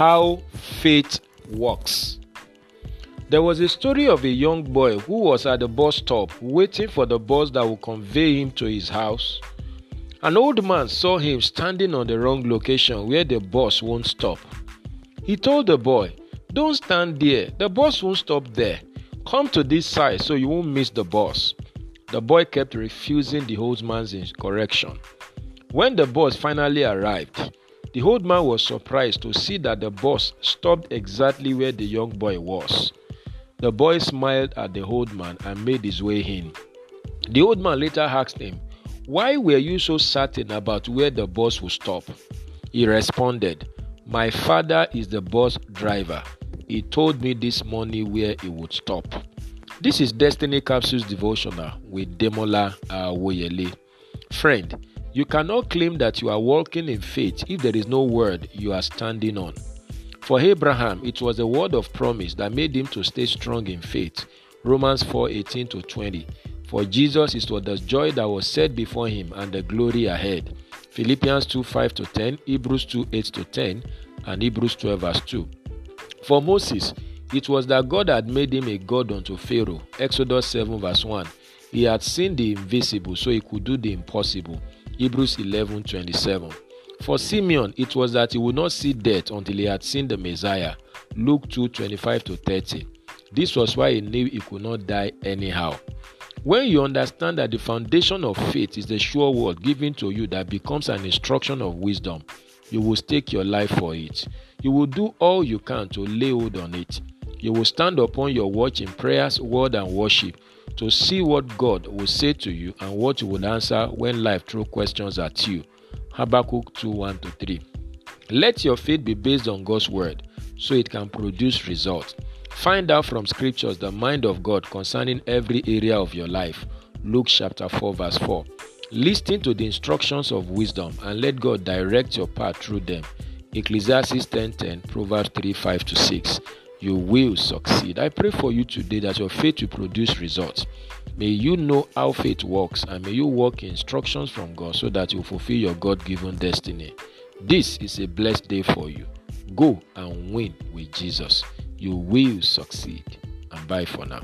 How faith works. There was a story of a young boy who was at the bus stop waiting for the bus that would convey him to his house. An old man saw him standing on the wrong location where the bus won't stop. He told the boy, Don't stand there, the bus won't stop there. Come to this side so you won't miss the bus. The boy kept refusing the old man's correction. When the bus finally arrived, the old man was surprised to see that the bus stopped exactly where the young boy was. The boy smiled at the old man and made his way in. The old man later asked him, Why were you so certain about where the bus would stop? He responded, My father is the bus driver. He told me this morning where it would stop. This is Destiny Capsules Devotional with Demola Awoyele. Friend, you cannot claim that you are walking in faith if there is no word you are standing on. For Abraham, it was a word of promise that made him to stay strong in faith. Romans 4:18 to 20. For Jesus, it was the joy that was set before him and the glory ahead. Philippians 2:5 to 10, Hebrews 2:8 to 10, and Hebrews 12 verse 2. For Moses, it was that God had made him a god unto Pharaoh. Exodus 7 verse 1. He had seen the invisible, so he could do the impossible. Hebrews 11 27. For Simeon, it was that he would not see death until he had seen the Messiah. Luke 2 25 to 30. This was why he knew he could not die anyhow. When you understand that the foundation of faith is the sure word given to you that becomes an instruction of wisdom, you will stake your life for it. You will do all you can to lay hold on it. You will stand upon your watch in prayers, word, and worship to see what God will say to you and what you will answer when life throws questions at you. Habakkuk 2 1 3. Let your faith be based on God's word so it can produce results. Find out from scriptures the mind of God concerning every area of your life. Luke chapter 4, verse 4. Listen to the instructions of wisdom and let God direct your path through them. Ecclesiastes 10 10, Proverbs 3 5 to 6 you will succeed. I pray for you today that your faith will produce results. May you know how faith works and may you walk instructions from God so that you fulfill your God given destiny. This is a blessed day for you. Go and win with Jesus. You will succeed. And bye for now.